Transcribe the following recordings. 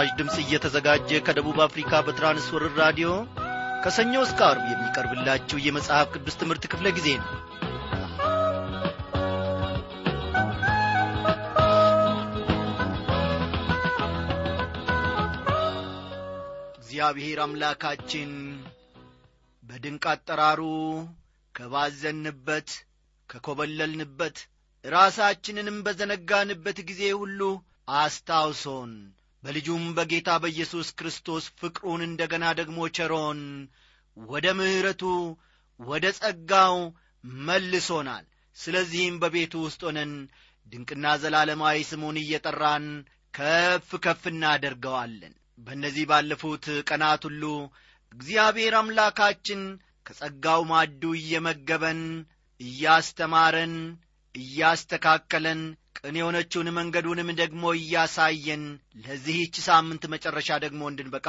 ይህ ምስራች ድምፅ እየተዘጋጀ ከደቡብ አፍሪካ በትራንስወርር ራዲዮ ከሰኞ እስከ አርብ የሚቀርብላችሁ የመጽሐፍ ቅዱስ ትምህርት ክፍለ ጊዜ ነው። እግዚአብሔር አምላካችን በድንቅ አጠራሩ ከባዘንበት ከኰበለልንበት ራሳችንንም በዘነጋንበት ጊዜ ሁሉ አስታውሶን በልጁም በጌታ በኢየሱስ ክርስቶስ ፍቅሩን እንደ ገና ደግሞ ቸሮን ወደ ምሕረቱ ወደ ጸጋው መልሶናል። ስለዚህም በቤቱ ውስጥ ሆነን ድንቅና ዘላለማዊ ስሙን እየጠራን ከፍ ከፍ እናደርገዋለን። በእነዚህ ባለፉት ቀናት ሁሉ እግዚአብሔር አምላካችን ከጸጋው ማዱ እየመገበን እያስተማረን እያስተካከለን ቅን የሆነችውን መንገዱንም ደግሞ እያሳየን ለዚህች ሳምንት መጨረሻ ደግሞ እንድንበቃ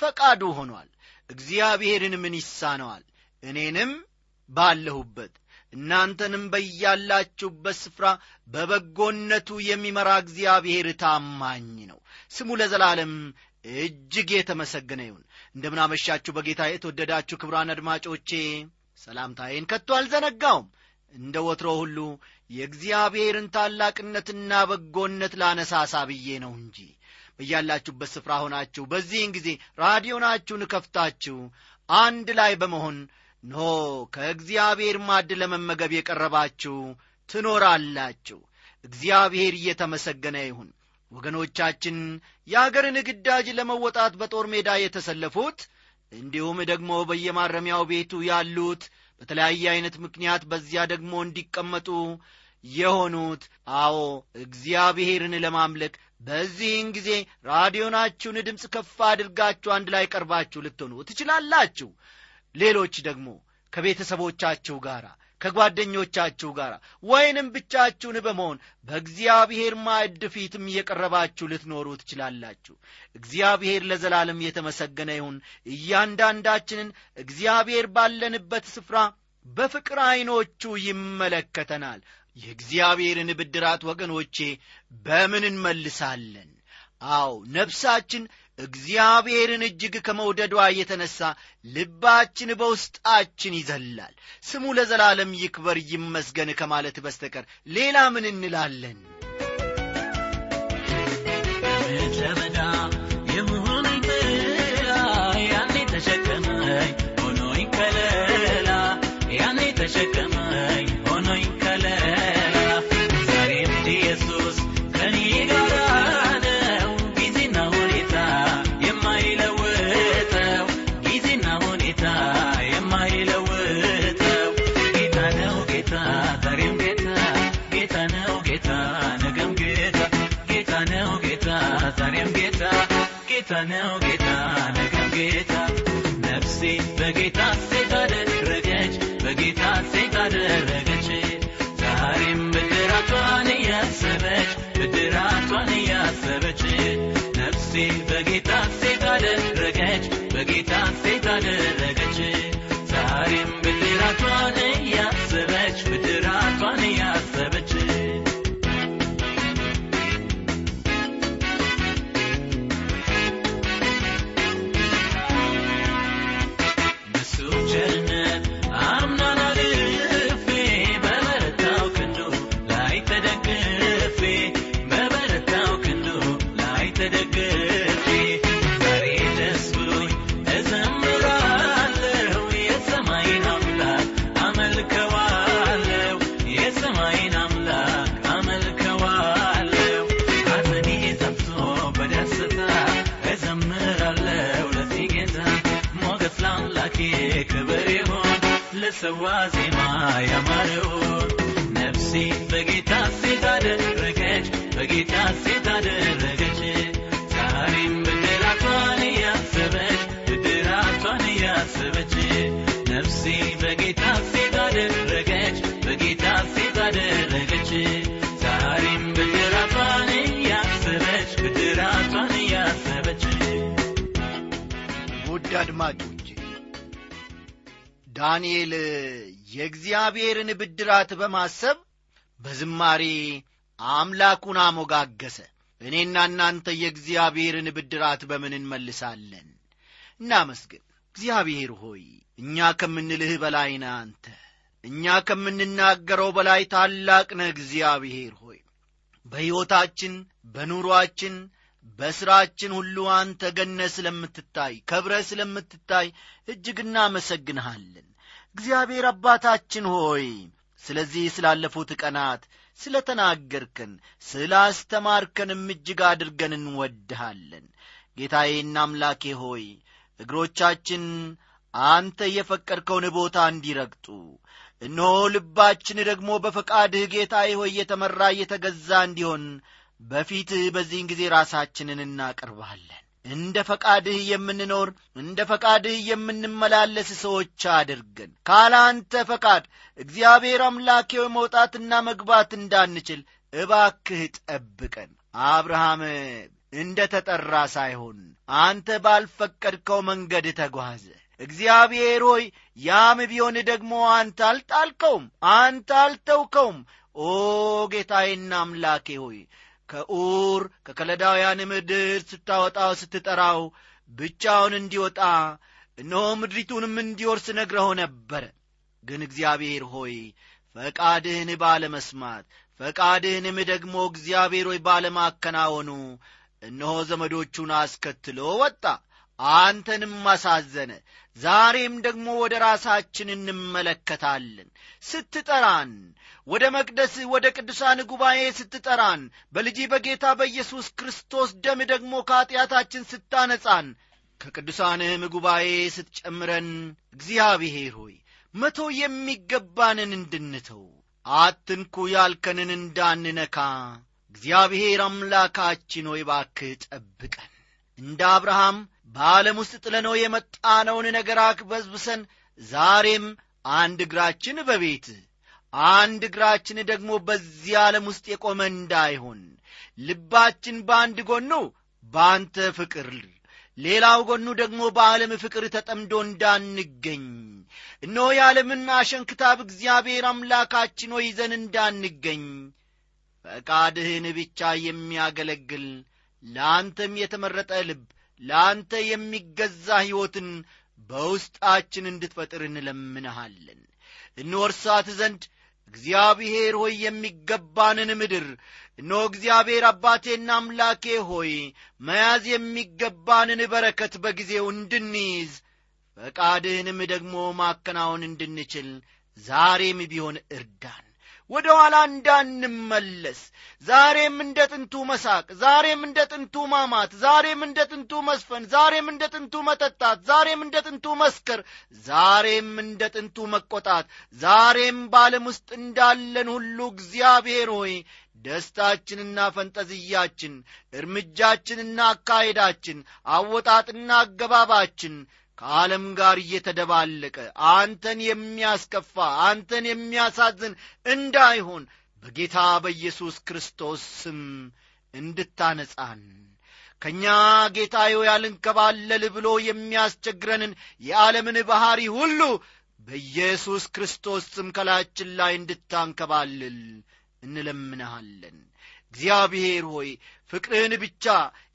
ፈቃዱ ሆኗል። እግዚአብሔርን ምን ይሳነዋል? እኔንም ባለሁበት እናንተንም በያላችሁበት ስፍራ በበጎነቱ የሚመራ እግዚአብሔር ታማኝ ነው። ስሙ ለዘላለም እጅግ የተመሰገነ ይሁን። እንደምናመሻችሁ በጌታ የተወደዳችሁ ክብራን አድማጮቼ ሰላምታዬን ከቶ አልዘነጋውም። እንደ ወትሮ ሁሉ የእግዚአብሔርን ታላቅነትና በጎነት ላነሳሳ ብዬ ነው እንጂ። በያላችሁበት ስፍራ ሆናችሁ በዚህን ጊዜ ራዲዮናችሁን ከፍታችሁ አንድ ላይ በመሆን ኖ ከእግዚአብሔር ማድ ለመመገብ የቀረባችሁ ትኖራላችሁ። እግዚአብሔር እየተመሰገነ ይሁን። ወገኖቻችን የአገርን ግዳጅ ለመወጣት በጦር ሜዳ የተሰለፉት እንዲሁም ደግሞ በየማረሚያው ቤቱ ያሉት በተለያየ ዐይነት ምክንያት በዚያ ደግሞ እንዲቀመጡ የሆኑት። አዎ እግዚአብሔርን ለማምለክ በዚህን ጊዜ ራዲዮናችሁን ድምፅ ከፍ አድርጋችሁ አንድ ላይ ቀርባችሁ ልትሆኑ ትችላላችሁ። ሌሎች ደግሞ ከቤተሰቦቻችሁ ጋር ከጓደኞቻችሁ ጋር ወይንም ብቻችሁን በመሆን በእግዚአብሔር ማዕድ ፊትም እየቀረባችሁ ልትኖሩ ትችላላችሁ። እግዚአብሔር ለዘላለም የተመሰገነ ይሁን። እያንዳንዳችንን እግዚአብሔር ባለንበት ስፍራ በፍቅር ዐይኖቹ ይመለከተናል። የእግዚአብሔርን ብድራት ወገኖቼ በምን እንመልሳለን? አው ነፍሳችን እግዚአብሔርን እጅግ ከመውደዷ የተነሣ ልባችን በውስጣችን ይዘላል። ስሙ ለዘላለም ይክበር ይመስገን ከማለት በስተቀር ሌላ ምን እንላለን ጌታ ነው ጌታ ነገም ጌታ ነፍሴ በጌታ ሴት አደረገች በጌታ ሴት አደረገች። ዛሬም ብድራቷን እያሰበች ብድራቷን እያሰበች ነፍሴ በጌታ ሴት ለሰዋ ዜማ ያማረውን ነፍሴ በጌታ ሴት አደረገች በጌታ ሴት አደረገች። ዛሬም ብድራቷን እያሰበች ብድራቷን እያሰበች። ነፍሴ በጌታ ሴት አደረገች በጌታ ሴት አደረገች። ዛሬም ብድራቷን እያሰበች ብድራቷን እያሰበች። ውድ አድማጮቼ ዳንኤል የእግዚአብሔርን ብድራት በማሰብ በዝማሬ አምላኩን አሞጋገሰ። እኔና እናንተ የእግዚአብሔርን ብድራት በምን እንመልሳለን? እናመስግን። እግዚአብሔር ሆይ እኛ ከምንልህ በላይ ነህ አንተ። እኛ ከምንናገረው በላይ ታላቅ ነህ እግዚአብሔር ሆይ። በሕይወታችን በኑሮአችን በሥራችን ሁሉ አንተ ገነ ስለምትታይ ከብረ ስለምትታይ እጅግ እናመሰግንሃለን እግዚአብሔር አባታችን ሆይ ስለዚህ ስላለፉት ቀናት ስለ ተናገርከን ስለ እጅግ አድርገን እንወድሃለን። ጌታዬና አምላኬ ሆይ እግሮቻችን አንተ የፈቀድከውን ቦታ እንዲረግጡ እነሆ ልባችን ደግሞ በፈቃድህ ጌታዬ ሆይ የተመራ እየተገዛ እንዲሆን በፊትህ በዚህን ጊዜ ራሳችንን እናቀርባለን እንደ ፈቃድህ የምንኖር እንደ ፈቃድህ የምንመላለስ ሰዎች አድርገን። ካለ አንተ ፈቃድ እግዚአብሔር አምላኬው መውጣትና መግባት እንዳንችል እባክህ ጠብቀን። አብርሃም እንደ ተጠራ ሳይሆን አንተ ባልፈቀድከው መንገድ ተጓዘ። እግዚአብሔር ሆይ ያም ቢሆን ደግሞ አንተ አልጣልከውም አንተ አልተውከውም። ኦ ጌታዬና አምላኬ ሆይ ከኡር ከከለዳውያን ምድር ስታወጣው ስትጠራው ብቻውን እንዲወጣ እነሆ ምድሪቱንም እንዲወርስ ነግረኸው ነበረ ግን እግዚአብሔር ሆይ ፈቃድህን ባለመስማት ፈቃድህንም ደግሞ እግዚአብሔር ሆይ ባለማከናወኑ እነሆ ዘመዶቹን አስከትሎ ወጣ አንተንም አሳዘነ። ዛሬም ደግሞ ወደ ራሳችን እንመለከታለን። ስትጠራን ወደ መቅደስ ወደ ቅዱሳን ጉባኤ ስትጠራን በልጅ በጌታ በኢየሱስ ክርስቶስ ደም ደግሞ ከኀጢአታችን ስታነጻን ከቅዱሳንህም ጉባኤ ስትጨምረን እግዚአብሔር ሆይ መቶ የሚገባንን እንድንተው አትንኩ ያልከንን እንዳንነካ እግዚአብሔር አምላካችን ሆይ ባክህ ጠብቀን። እንደ አብርሃም በዓለም ውስጥ ጥለነው የመጣነውን ነገር አክበዝብሰን ዛሬም አንድ እግራችን በቤት አንድ እግራችን ደግሞ በዚህ ዓለም ውስጥ የቆመ እንዳይሆን ልባችን በአንድ ጎኑ በአንተ ፍቅር ሌላው ጎኑ ደግሞ በዓለም ፍቅር ተጠምዶ እንዳንገኝ። እነሆ የዓለምን አሸንክታብ እግዚአብሔር አምላካችን ሆይ ይዘን እንዳንገኝ። ፈቃድህን ብቻ የሚያገለግል ለአንተም የተመረጠ ልብ ለአንተ የሚገዛ ሕይወትን በውስጣችን እንድትፈጥር እንለምንሃለን። እንወርሳት ዘንድ እግዚአብሔር ሆይ የሚገባንን ምድር እነሆ እግዚአብሔር አባቴና አምላኬ ሆይ መያዝ የሚገባንን በረከት በጊዜው እንድንይዝ ፈቃድህንም ደግሞ ማከናወን እንድንችል ዛሬም ቢሆን እርዳን ወደ ኋላ እንዳንመለስ። ዛሬም እንደ ጥንቱ መሳቅ ዛሬም እንደ ጥንቱ ማማት ዛሬም እንደ ጥንቱ መስፈን ዛሬም እንደ ጥንቱ መጠጣት ዛሬም እንደ ጥንቱ መስከር ዛሬም እንደ ጥንቱ መቆጣት ዛሬም በዓለም ውስጥ እንዳለን ሁሉ እግዚአብሔር ሆይ ደስታችንና ፈንጠዝያችን እርምጃችንና አካሄዳችን አወጣጥና አገባባችን ከዓለም ጋር እየተደባለቀ አንተን የሚያስከፋ አንተን የሚያሳዝን እንዳይሆን በጌታ በኢየሱስ ክርስቶስ ስም እንድታነጻን ከእኛ ጌታዮ ያልንከባለል ብሎ የሚያስቸግረንን የዓለምን ባሕሪ ሁሉ በኢየሱስ ክርስቶስ ስም ከላያችን ላይ እንድታንከባልል እንለምንሃለን እግዚአብሔር ሆይ ፍቅርህን ብቻ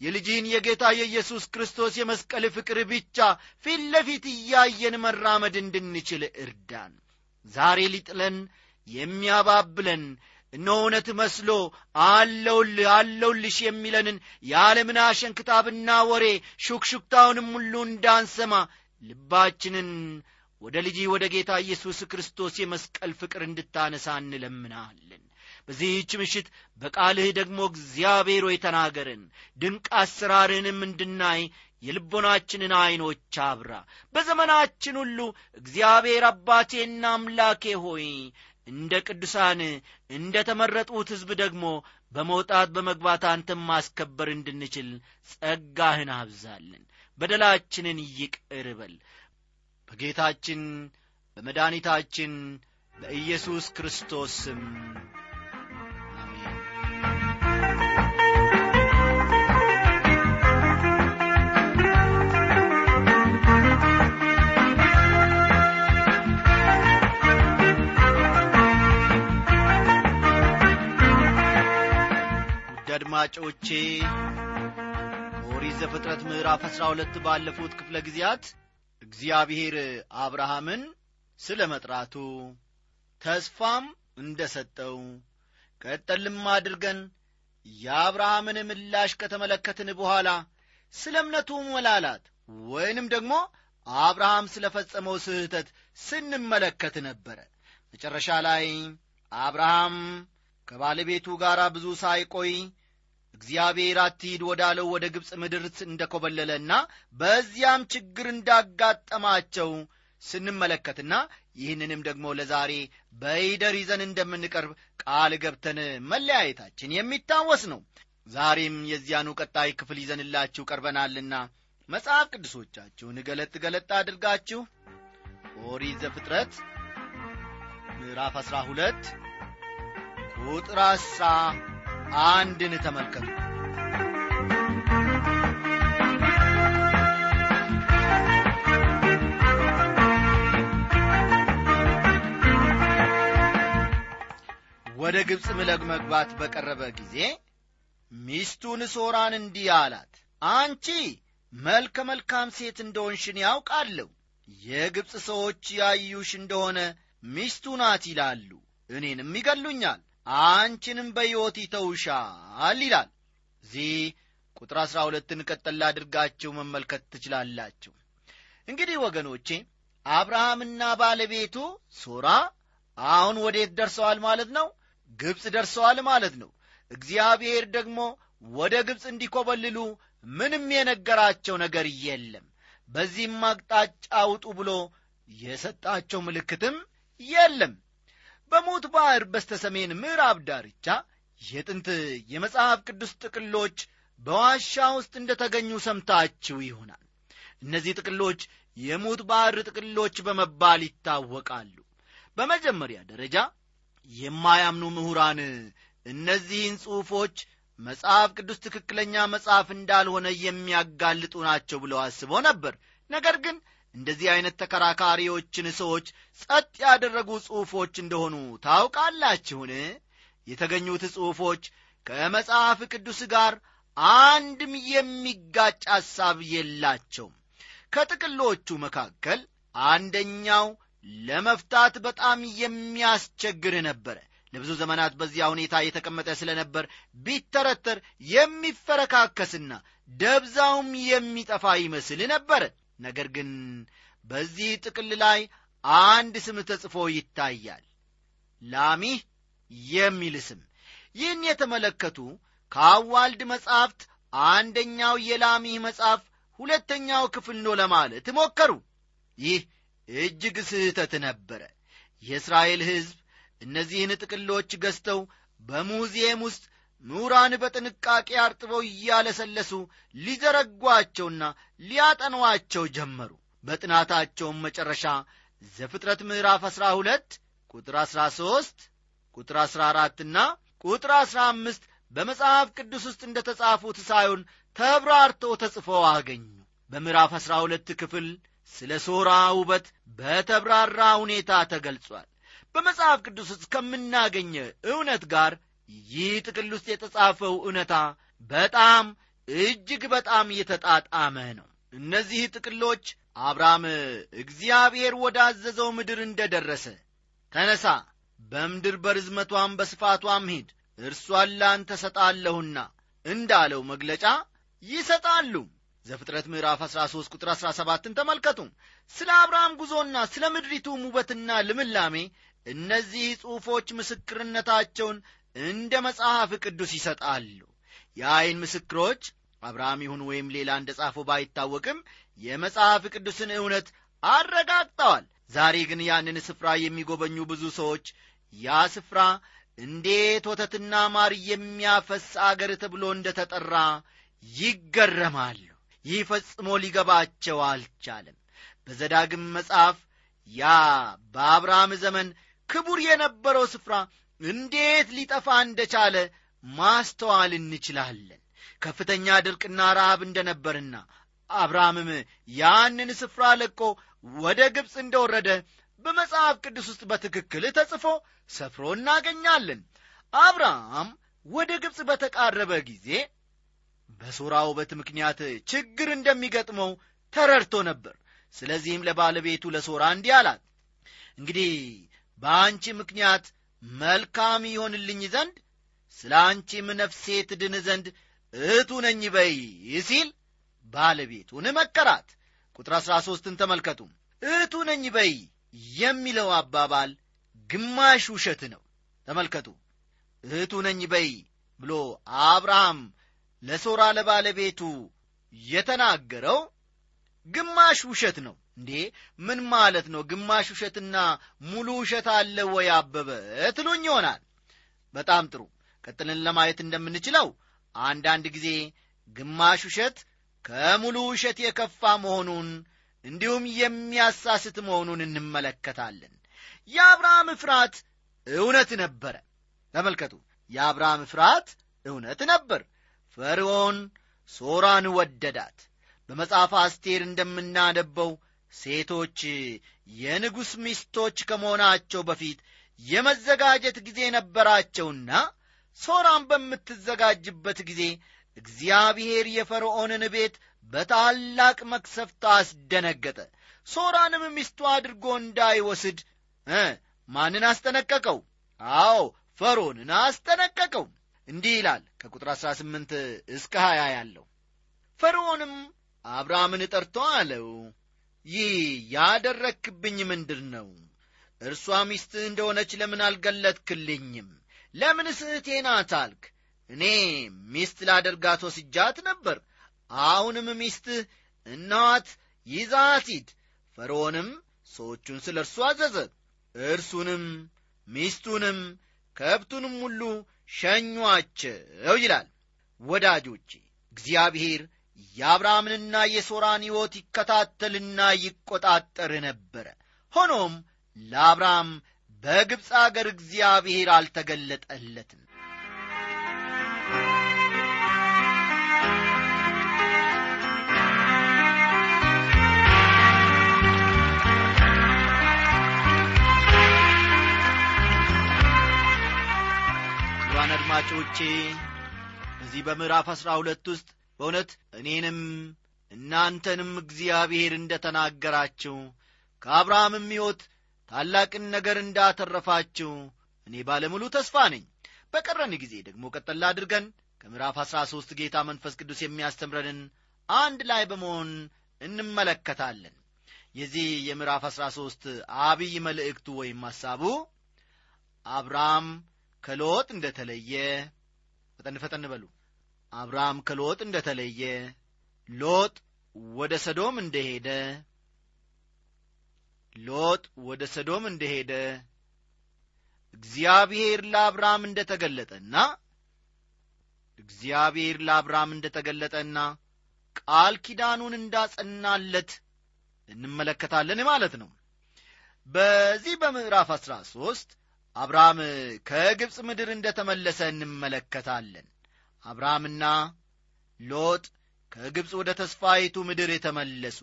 የልጅህን የጌታ የኢየሱስ ክርስቶስ የመስቀል ፍቅር ብቻ ፊት ለፊት እያየን መራመድ እንድንችል እርዳን። ዛሬ ሊጥለን የሚያባብለን እነ እውነት መስሎ አለውልህ አለውልሽ የሚለንን የዓለምን አሸንክታብና ወሬ ሹክሹክታውንም ሁሉ እንዳንሰማ ልባችንን ወደ ልጅ ወደ ጌታ ኢየሱስ ክርስቶስ የመስቀል ፍቅር እንድታነሳ እንለምናለን በዚህች ምሽት በቃልህ ደግሞ እግዚአብሔር ሆይ ተናገርን። ድንቅ አሰራርህንም እንድናይ የልቦናችንን ዐይኖች አብራ። በዘመናችን ሁሉ እግዚአብሔር አባቴና አምላኬ ሆይ እንደ ቅዱሳን እንደ ተመረጡት ሕዝብ ደግሞ በመውጣት በመግባት አንተም ማስከበር እንድንችል ጸጋህን አብዛልን። በደላችንን ይቅር በል። በጌታችን በመድኃኒታችን በኢየሱስ ክርስቶስ ስም አድማጮቼ ኦሪት ዘፍጥረት ምዕራፍ አሥራ ሁለት ባለፉት ክፍለ ጊዜያት እግዚአብሔር አብርሃምን ስለ መጥራቱ ተስፋም እንደ ሰጠው ቀጠልም አድርገን የአብርሃምን ምላሽ ከተመለከትን በኋላ ስለ እምነቱ መላላት ወይንም ደግሞ አብርሃም ስለ ፈጸመው ስህተት ስንመለከት ነበረ። መጨረሻ ላይ አብርሃም ከባለቤቱ ጋር ብዙ ሳይቆይ እግዚአብሔር አትሂድ ወዳለው ወደ ግብፅ ምድር እንደ ኰበለለና በዚያም ችግር እንዳጋጠማቸው ስንመለከትና ይህንንም ደግሞ ለዛሬ በይደር ይዘን እንደምንቀርብ ቃል ገብተን መለያየታችን የሚታወስ ነው። ዛሬም የዚያኑ ቀጣይ ክፍል ይዘንላችሁ ቀርበናልና መጽሐፍ ቅዱሶቻችሁን ገለጥ ገለጥ አድርጋችሁ ኦሪት ዘፍጥረት ምዕራፍ አሥራ ሁለት ቁጥር አስራ አንድን ተመልከቱ። ወደ ግብፅ ምለግ መግባት በቀረበ ጊዜ ሚስቱን ሶራን እንዲህ አላት። አንቺ መልከ መልካም ሴት እንደሆንሽን ያውቃለሁ። የግብፅ ሰዎች ያዩሽ እንደሆነ ሚስቱ ናት ይላሉ። እኔንም ይገሉኛል አንቺንም በሕይወት ይተውሻል ይላል። እዚህ ቁጥር አሥራ ሁለትን ቀጠል አድርጋችሁ መመልከት ትችላላችሁ። እንግዲህ ወገኖቼ አብርሃምና ባለቤቱ ሶራ አሁን ወዴት ደርሰዋል ማለት ነው? ግብፅ ደርሰዋል ማለት ነው። እግዚአብሔር ደግሞ ወደ ግብፅ እንዲኮበልሉ ምንም የነገራቸው ነገር የለም። በዚህም አቅጣጫ ውጡ ብሎ የሰጣቸው ምልክትም የለም በሙት ባሕር በስተ ሰሜን ምዕራብ ዳርቻ የጥንት የመጽሐፍ ቅዱስ ጥቅሎች በዋሻ ውስጥ እንደ ተገኙ ሰምታችሁ ይሆናል። እነዚህ ጥቅሎች የሙት ባሕር ጥቅሎች በመባል ይታወቃሉ። በመጀመሪያ ደረጃ የማያምኑ ምሁራን እነዚህን ጽሑፎች መጽሐፍ ቅዱስ ትክክለኛ መጽሐፍ እንዳልሆነ የሚያጋልጡ ናቸው ብለው አስበው ነበር። ነገር ግን እንደዚህ አይነት ተከራካሪዎችን ሰዎች ጸጥ ያደረጉ ጽሑፎች እንደሆኑ ታውቃላችሁን? የተገኙት ጽሑፎች ከመጽሐፍ ቅዱስ ጋር አንድም የሚጋጭ ሐሳብ የላቸውም። ከጥቅሎቹ መካከል አንደኛው ለመፍታት በጣም የሚያስቸግር ነበረ። ለብዙ ዘመናት በዚያ ሁኔታ የተቀመጠ ስለ ነበር ቢተረተር የሚፈረካከስና ደብዛውም የሚጠፋ ይመስል ነበረ ነገር ግን በዚህ ጥቅል ላይ አንድ ስም ተጽፎ ይታያል። ላሚህ የሚል ስም። ይህን የተመለከቱ ከአዋልድ መጻሕፍት አንደኛው የላሚህ መጽሐፍ ሁለተኛው ክፍል ነው ለማለት ሞከሩ። ይህ እጅግ ስህተት ነበረ። የእስራኤል ሕዝብ እነዚህን ጥቅሎች ገዝተው በሙዚየም ውስጥ ምሁራን በጥንቃቄ አርጥበው እያለሰለሱ ሊዘረጓቸውና ሊያጠኗቸው ጀመሩ። በጥናታቸውም መጨረሻ ዘፍጥረት ምዕራፍ አሥራ ሁለት ቁጥር አሥራ ሦስት ቁጥር አሥራ አራትና ቁጥር አሥራ አምስት በመጽሐፍ ቅዱስ ውስጥ እንደ ተጻፉት ሳይሆን ተብራርተው ተጽፈው አገኙ። በምዕራፍ አሥራ ሁለት ክፍል ስለ ሶራ ውበት በተብራራ ሁኔታ ተገልጿል። በመጽሐፍ ቅዱስ ውስጥ ከምናገኘ እውነት ጋር ይህ ጥቅል ውስጥ የተጻፈው እውነታ በጣም እጅግ በጣም የተጣጣመ ነው። እነዚህ ጥቅሎች አብርሃም እግዚአብሔር ወዳዘዘው ምድር እንደ ደረሰ ተነሳ በምድር በርዝመቷም በስፋቷም ሂድ እርሷን ላንተ ሰጣለሁና እንዳለው መግለጫ ይሰጣሉ። ዘፍጥረት ምዕራፍ 13 ቁጥር 17ን ተመልከቱ። ስለ አብርሃም ጉዞና ስለ ምድሪቱም ውበትና ልምላሜ እነዚህ ጽሑፎች ምስክርነታቸውን እንደ መጽሐፍ ቅዱስ ይሰጣሉ። የዐይን ምስክሮች አብርሃም ይሁን ወይም ሌላ እንደ ጻፈው ባይታወቅም የመጽሐፍ ቅዱስን እውነት አረጋግጠዋል። ዛሬ ግን ያንን ስፍራ የሚጎበኙ ብዙ ሰዎች ያ ስፍራ እንዴት ወተትና ማር የሚያፈስ አገር ተብሎ እንደ ተጠራ ይገረማሉ። ይህ ፈጽሞ ሊገባቸው አልቻለም። በዘዳግም መጽሐፍ ያ በአብርሃም ዘመን ክቡር የነበረው ስፍራ እንዴት ሊጠፋ እንደቻለ ማስተዋል እንችላለን። ከፍተኛ ድርቅና ረሃብ እንደነበርና አብርሃምም ያንን ስፍራ ለቆ ወደ ግብፅ እንደወረደ በመጽሐፍ ቅዱስ ውስጥ በትክክል ተጽፎ ሰፍሮ እናገኛለን። አብርሃም ወደ ግብፅ በተቃረበ ጊዜ በሶራ ውበት ምክንያት ችግር እንደሚገጥመው ተረድቶ ነበር። ስለዚህም ለባለቤቱ ለሶራ እንዲህ አላት እንግዲህ በአንቺ ምክንያት መልካም ይሆንልኝ ዘንድ ስለ አንቺም ነፍሴ ትድን ዘንድ እህቱ ነኝ በይ ሲል ባለቤቱን መከራት። ቁጥር አሥራ ሦስትን ተመልከቱ። እህቱ ነኝ በይ የሚለው አባባል ግማሽ ውሸት ነው። ተመልከቱ። እህቱ ነኝ በይ ብሎ አብርሃም ለሶራ ለባለቤቱ የተናገረው ግማሽ ውሸት ነው እንዴ? ምን ማለት ነው? ግማሽ ውሸትና ሙሉ ውሸት አለ ወይ አበበ? ትሉኝ ይሆናል። በጣም ጥሩ። ቀጥልን ለማየት እንደምንችለው አንዳንድ ጊዜ ግማሽ ውሸት ከሙሉ ውሸት የከፋ መሆኑን እንዲሁም የሚያሳስት መሆኑን እንመለከታለን። የአብርሃም ፍርሃት እውነት ነበረ። ተመልከቱ። የአብርሃም ፍርሃት እውነት ነበር። ፈርዖን ሶራን ወደዳት። በመጽሐፍ አስቴር እንደምናነበው ሴቶች የንጉሥ ሚስቶች ከመሆናቸው በፊት የመዘጋጀት ጊዜ ነበራቸውና ሶራን በምትዘጋጅበት ጊዜ እግዚአብሔር የፈርዖንን ቤት በታላቅ መክሰፍት አስደነገጠ። ሶራንም ሚስቱ አድርጎ እንዳይወስድ ማንን አስጠነቀቀው? አዎ ፈርዖንን አስጠነቀቀው። እንዲህ ይላል ከቁጥር 18 እስከ 20 ያለው። ፈርዖንም አብርሃምን ጠርቶ አለው ይህ ያደረክብኝ ምንድር ነው እርሷ ሚስትህ እንደሆነች ለምን አልገለጥክልኝም? ለምን ስህቴ ናት እኔ ሚስት ላደርጋት ወስጃት ነበር። አሁንም ሚስትህ እናዋት ይዛት ሂድ። ፈርዖንም ሰዎቹን ስለ እርሱ አዘዘ። እርሱንም ሚስቱንም ከብቱንም ሁሉ ሸኟቸው ይላል። ወዳጆቼ እግዚአብሔር የአብርሃምንና የሶራን ሕይወት ይከታተልና ይቆጣጠር ነበረ ሆኖም ለአብርሃም በግብፅ አገር እግዚአብሔር አልተገለጠለትም። ክቡራን አድማጮቼ በዚህ በምዕራፍ አሥራ ሁለት ውስጥ በእውነት እኔንም እናንተንም እግዚአብሔር እንደ ተናገራችሁ ከአብርሃምም ሕይወት ታላቅን ነገር እንዳተረፋችሁ እኔ ባለሙሉ ተስፋ ነኝ። በቀረን ጊዜ ደግሞ ቀጠላ አድርገን ከምዕራፍ አሥራ ሦስት ጌታ መንፈስ ቅዱስ የሚያስተምረንን አንድ ላይ በመሆን እንመለከታለን። የዚህ የምዕራፍ አሥራ ሦስት አብይ መልእክቱ ወይም ሐሳቡ አብርሃም ከሎጥ እንደ ተለየ ፈጠን ፈጠን በሉ አብርሃም ከሎጥ እንደ ተለየ ሎጥ ወደ ሰዶም እንደሄደ ሎጥ ወደ ሰዶም እንደሄደ እግዚአብሔር ለአብርሃም እንደ ተገለጠና እግዚአብሔር ለአብርሃም እንደ ተገለጠና ቃል ኪዳኑን እንዳጸናለት እንመለከታለን ማለት ነው። በዚህ በምዕራፍ አሥራ ሦስት አብርሃም ከግብፅ ምድር እንደ ተመለሰ እንመለከታለን አብርሃምና ሎጥ ከግብፅ ወደ ተስፋይቱ ምድር የተመለሱ።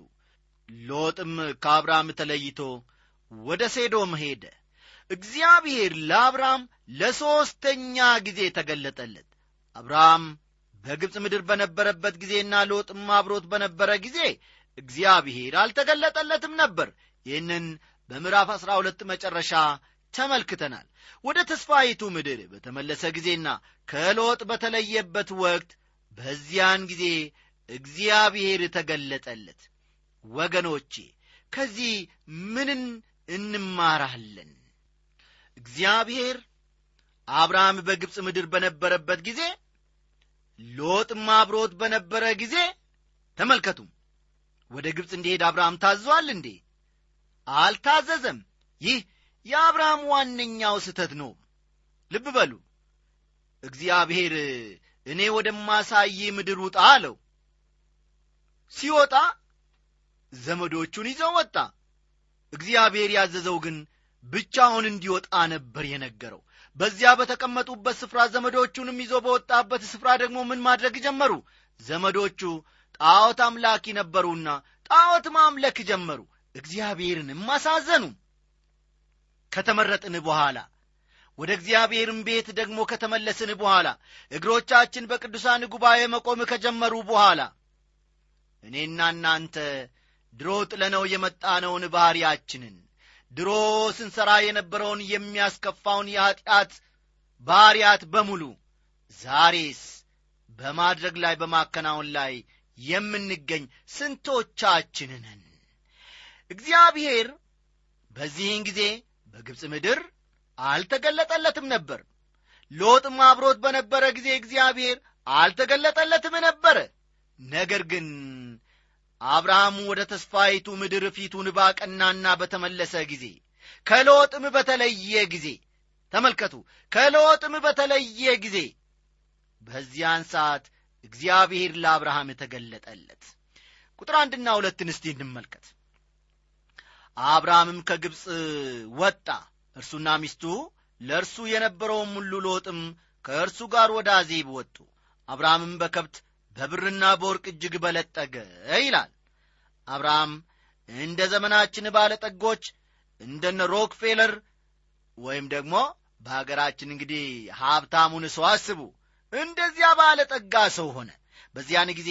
ሎጥም ከአብርሃም ተለይቶ ወደ ሴዶም ሄደ። እግዚአብሔር ለአብርሃም ለሦስተኛ ጊዜ ተገለጠለት። አብርሃም በግብፅ ምድር በነበረበት ጊዜና ሎጥም አብሮት በነበረ ጊዜ እግዚአብሔር አልተገለጠለትም ነበር። ይህንን በምዕራፍ አሥራ ሁለት መጨረሻ ተመልክተናል። ወደ ተስፋይቱ ምድር በተመለሰ ጊዜና ከሎጥ በተለየበት ወቅት በዚያን ጊዜ እግዚአብሔር ተገለጠለት። ወገኖቼ ከዚህ ምንን እንማራለን? እግዚአብሔር አብርሃም በግብፅ ምድር በነበረበት ጊዜ ሎጥም አብሮት በነበረ ጊዜ ተመልከቱም ወደ ግብፅ እንዲሄድ አብርሃም ታዟል እንዴ? አልታዘዘም። ይህ የአብርሃም ዋነኛው ስህተት ነው። ልብ በሉ። እግዚአብሔር እኔ ወደማሳይ ምድር ውጣ አለው። ሲወጣ ዘመዶቹን ይዘው ወጣ። እግዚአብሔር ያዘዘው ግን ብቻውን እንዲወጣ ነበር የነገረው። በዚያ በተቀመጡበት ስፍራ ዘመዶቹንም ይዞ በወጣበት ስፍራ ደግሞ ምን ማድረግ ጀመሩ? ዘመዶቹ ጣዖት አምላኪ ነበሩና ጣዖት ማምለክ ጀመሩ። እግዚአብሔርንም አሳዘኑ ከተመረጥን በኋላ ወደ እግዚአብሔርም ቤት ደግሞ ከተመለስን በኋላ እግሮቻችን በቅዱሳን ጉባኤ መቆም ከጀመሩ በኋላ እኔና እናንተ ድሮ ጥለነው የመጣነውን ባሕርያችንን ድሮ ስንሠራ የነበረውን የሚያስከፋውን የኀጢአት ባሕርያት በሙሉ ዛሬስ በማድረግ ላይ በማከናወን ላይ የምንገኝ ስንቶቻችን እግዚአብሔር በዚህን ጊዜ በግብፅ ምድር አልተገለጠለትም ነበር። ሎጥም አብሮት በነበረ ጊዜ እግዚአብሔር አልተገለጠለትም ነበረ ነገር ግን አብርሃም ወደ ተስፋይቱ ምድር ፊቱን ባቀናና በተመለሰ ጊዜ ከሎጥም በተለየ ጊዜ ተመልከቱ ከሎጥም በተለየ ጊዜ በዚያን ሰዓት እግዚአብሔር ለአብርሃም ተገለጠለት። ቁጥር አንድና ሁለትን እስቲ እንመልከት አብርሃምም ከግብፅ ወጣ። እርሱና ሚስቱ ለእርሱ የነበረውም ሁሉ ሎጥም ከእርሱ ጋር ወደ አዜብ ወጡ። አብርሃምም በከብት በብርና በወርቅ እጅግ በለጠገ ይላል። አብርሃም እንደ ዘመናችን ባለጠጎች እንደነ ሮክፌለር ወይም ደግሞ በሀገራችን እንግዲህ ሀብታሙን ሰው አስቡ። እንደዚያ ባለጠጋ ሰው ሆነ። በዚያን ጊዜ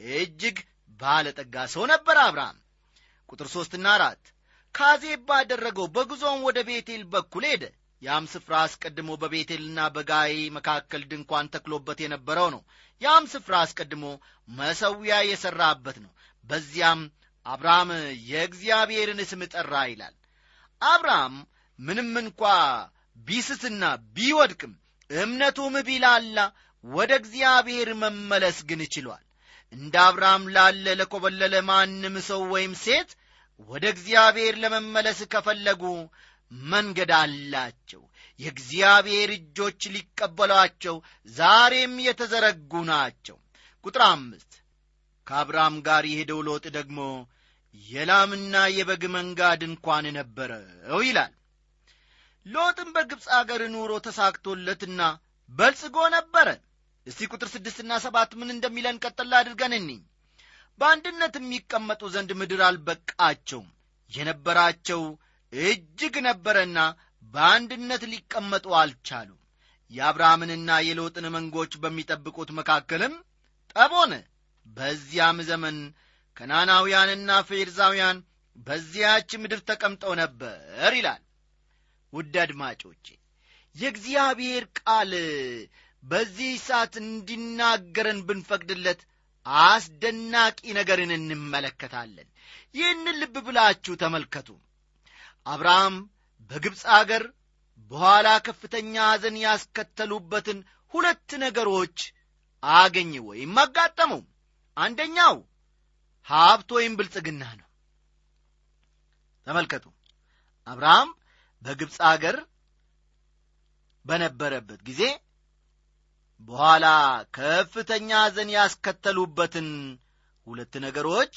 እጅግ ባለጠጋ ሰው ነበር አብርሃም። ቁጥር ሦስትና አራት ካዜብ ባደረገው በጉዞውን ወደ ቤቴል በኩል ሄደ። ያም ስፍራ አስቀድሞ በቤቴልና በጋይ መካከል ድንኳን ተክሎበት የነበረው ነው። ያም ስፍራ አስቀድሞ መሰዊያ የሠራበት ነው። በዚያም አብርሃም የእግዚአብሔርን ስም ጠራ ይላል። አብርሃም ምንም እንኳ ቢስትና ቢወድቅም እምነቱም ቢላላ ወደ እግዚአብሔር መመለስ ግን ችሏል። እንደ አብርሃም ላለ ለኰበለለ ማንም ሰው ወይም ሴት ወደ እግዚአብሔር ለመመለስ ከፈለጉ መንገድ አላቸው። የእግዚአብሔር እጆች ሊቀበሏቸው ዛሬም የተዘረጉ ናቸው። ቁጥር አምስት ከአብርሃም ጋር የሄደው ሎጥ ደግሞ የላምና የበግ መንጋ ድንኳን ነበረው ይላል። ሎጥም በግብፅ አገር ኑሮ ተሳክቶለትና በልጽጎ ነበረ። እስቲ ቁጥር ስድስትና ሰባት ምን እንደሚለን ቀጠላ አድርገን እኒ በአንድነት የሚቀመጡ ዘንድ ምድር አልበቃቸውም። የነበራቸው እጅግ ነበረና በአንድነት ሊቀመጡ አልቻሉም። የአብርሃምንና የሎጥን መንጎች በሚጠብቁት መካከልም ጠብ በዚያም ዘመን ከናናውያንና ፌርዛውያን በዚያች ምድር ተቀምጠው ነበር ይላል። ውድ አድማጮቼ የእግዚአብሔር ቃል በዚህ ሰዓት እንዲናገረን ብንፈቅድለት አስደናቂ ነገርን እንመለከታለን። ይህንን ልብ ብላችሁ ተመልከቱ። አብርሃም በግብፅ አገር በኋላ ከፍተኛ ሐዘን ያስከተሉበትን ሁለት ነገሮች አገኘ ወይም አጋጠመው። አንደኛው ሀብት ወይም ብልጽግና ነው። ተመልከቱ። አብርሃም በግብፅ አገር በነበረበት ጊዜ በኋላ ከፍተኛ ሐዘን ያስከተሉበትን ሁለት ነገሮች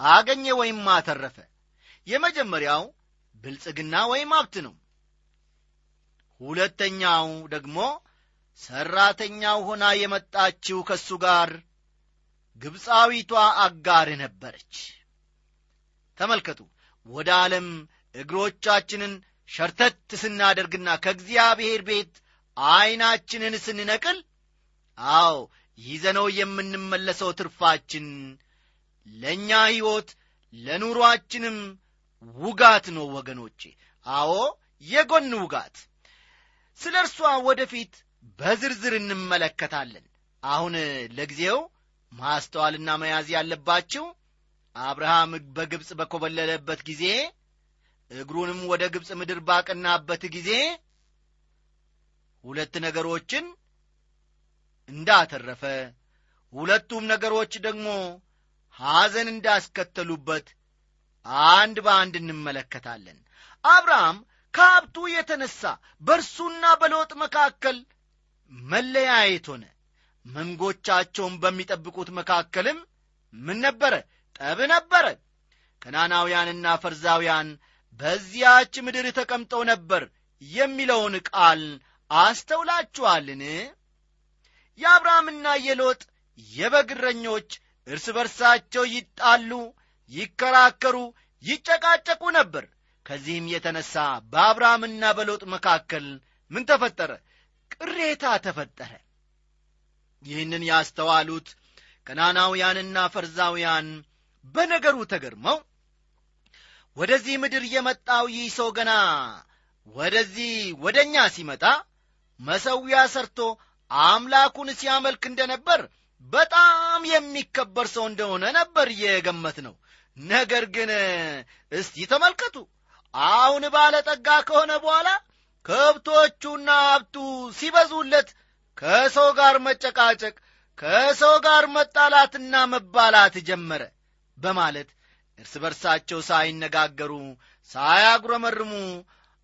አገኘ ወይም አተረፈ። የመጀመሪያው ብልጽግና ወይም ሀብት ነው። ሁለተኛው ደግሞ ሠራተኛው ሆና የመጣችው ከእሱ ጋር ግብፃዊቷ አጋር ነበረች። ተመልከቱ ወደ ዓለም እግሮቻችንን ሸርተት ስናደርግና ከእግዚአብሔር ቤት ዐይናችንን ስንነቅል አዎ ይዘነው የምንመለሰው ትርፋችን ለእኛ ሕይወት ለኑሮአችንም ውጋት ነው ወገኖቼ። አዎ የጎን ውጋት። ስለ እርሷ ወደፊት በዝርዝር እንመለከታለን። አሁን ለጊዜው ማስተዋልና መያዝ ያለባችሁ አብርሃም በግብፅ በኰበለለበት ጊዜ እግሩንም ወደ ግብፅ ምድር ባቀናበት ጊዜ ሁለት ነገሮችን እንዳተረፈ ሁለቱም ነገሮች ደግሞ ሐዘን እንዳስከተሉበት አንድ በአንድ እንመለከታለን። አብርሃም ከሀብቱ የተነሣ በእርሱና በሎጥ መካከል መለያየት ሆነ። መንጎቻቸውን በሚጠብቁት መካከልም ምን ነበረ? ጠብ ነበረ። ከናናውያንና ፈርዛውያን በዚያች ምድር ተቀምጠው ነበር የሚለውን ቃል አስተውላችኋልን? የአብርሃምና የሎጥ የበግረኞች እርስ በርሳቸው ይጣሉ ይከራከሩ ይጨቃጨቁ ነበር። ከዚህም የተነሣ በአብርሃምና በሎጥ መካከል ምን ተፈጠረ? ቅሬታ ተፈጠረ። ይህንን ያስተዋሉት ከናናውያንና ፈርዛውያን በነገሩ ተገርመው ወደዚህ ምድር የመጣው ይህ ሰው ገና ወደዚህ ወደ እኛ ሲመጣ መሰዊያ ሰርቶ አምላኩን ሲያመልክ እንደነበር በጣም የሚከበር ሰው እንደሆነ ነበር የገመት ነው ነገር ግን እስቲ ተመልከቱ። አሁን ባለጠጋ ከሆነ በኋላ ከብቶቹና ሀብቱ ሲበዙለት ከሰው ጋር መጨቃጨቅ ከሰው ጋር መጣላትና መባላት ጀመረ በማለት እርስ በርሳቸው ሳይነጋገሩ ሳያጉረመርሙ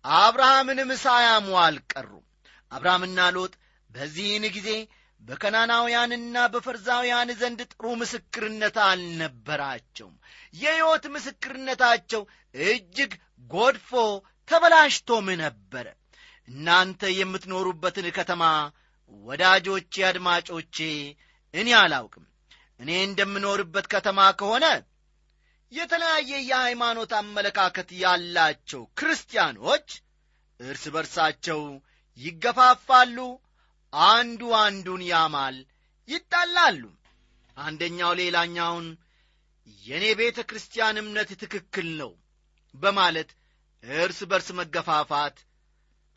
አብርሃምንም ሳያሙ አልቀሩም አብርሃምና ሎጥ በዚህን ጊዜ በከናናውያንና በፈርዛውያን ዘንድ ጥሩ ምስክርነት አልነበራቸውም። የሕይወት ምስክርነታቸው እጅግ ጎድፎ ተበላሽቶም ነበረ እናንተ የምትኖሩበትን ከተማ ወዳጆቼ አድማጮቼ እኔ አላውቅም። እኔ እንደምኖርበት ከተማ ከሆነ የተለያየ የሃይማኖት አመለካከት ያላቸው ክርስቲያኖች እርስ በርሳቸው ይገፋፋሉ አንዱ አንዱን ያማል ይጣላሉ። አንደኛው ሌላኛውን የእኔ ቤተ ክርስቲያን እምነት ትክክል ነው በማለት እርስ በርስ መገፋፋት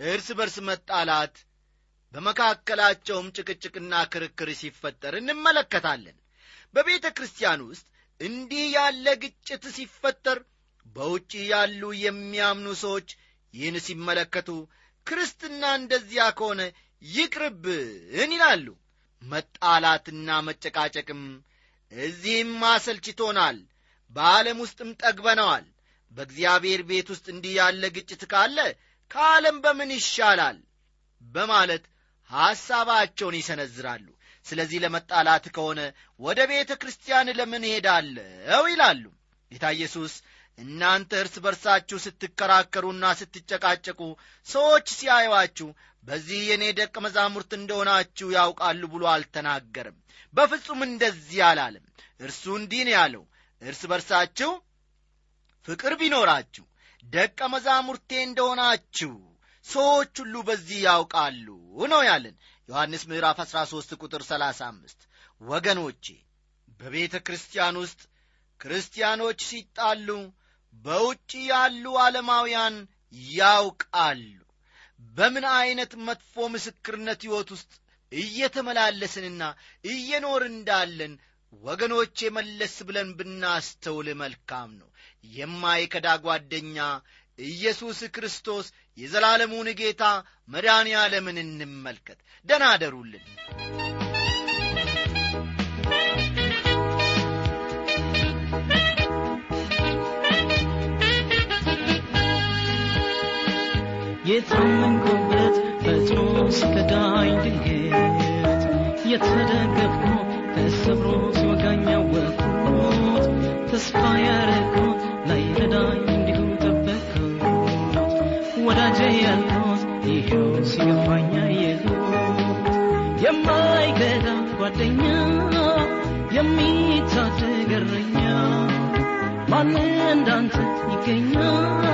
እርስ በርስ መጣላት በመካከላቸውም ጭቅጭቅና ክርክር ሲፈጠር እንመለከታለን። በቤተ ክርስቲያን ውስጥ እንዲህ ያለ ግጭት ሲፈጠር በውጭ ያሉ የሚያምኑ ሰዎች ይህን ሲመለከቱ ክርስትና እንደዚያ ከሆነ ይቅርብን ይላሉ። መጣላትና መጨቃጨቅም እዚህም አሰልችቶናል። በዓለም ውስጥም ጠግበነዋል። በእግዚአብሔር ቤት ውስጥ እንዲህ ያለ ግጭት ካለ ከዓለም በምን ይሻላል? በማለት ሐሳባቸውን ይሰነዝራሉ። ስለዚህ ለመጣላት ከሆነ ወደ ቤተ ክርስቲያን ለምን ሄዳለው ይላሉ። ጌታ ኢየሱስ እናንተ እርስ በርሳችሁ ስትከራከሩና ስትጨቃጨቁ ሰዎች ሲያዩዋችሁ በዚህ የእኔ ደቀ መዛሙርት እንደሆናችሁ ያውቃሉ ብሎ አልተናገርም በፍጹም እንደዚህ አላለም። እርሱ እንዲህ ያለው እርስ በርሳችሁ ፍቅር ቢኖራችሁ ደቀ መዛሙርቴ እንደሆናችሁ ሰዎች ሁሉ በዚህ ያውቃሉ ነው ያለን። ዮሐንስ ምዕራፍ 13 ቁጥር 35 ወገኖቼ በቤተ ክርስቲያን ውስጥ ክርስቲያኖች ሲጣሉ በውጭ ያሉ ዓለማውያን ያውቃሉ። በምን ዐይነት መጥፎ ምስክርነት ሕይወት ውስጥ እየተመላለስንና እየኖር እንዳለን ወገኖቼ መለስ ብለን ብናስተውል መልካም ነው። የማይከዳ ጓደኛ ኢየሱስ ክርስቶስ የዘላለሙን ጌታ መድኃኔ ዓለምን እንመልከት ደናደሩልን የታመንኩበት ፈጥኖ ሲከዳኝ ድንገት የተደገፍኩ ተሰብሮ ሲወጋኝ ያወቅኩት ተስፋ ያረግኩት ላይረዳኝ እንዲሁ ጠበቅኩት። ወዳጄ ያልኩት ይኸው ሲገፋኝ አየሁት የማይከዳ ጓደኛ የሚታደግ እረኛ ማን እንዳንተ ይገኛል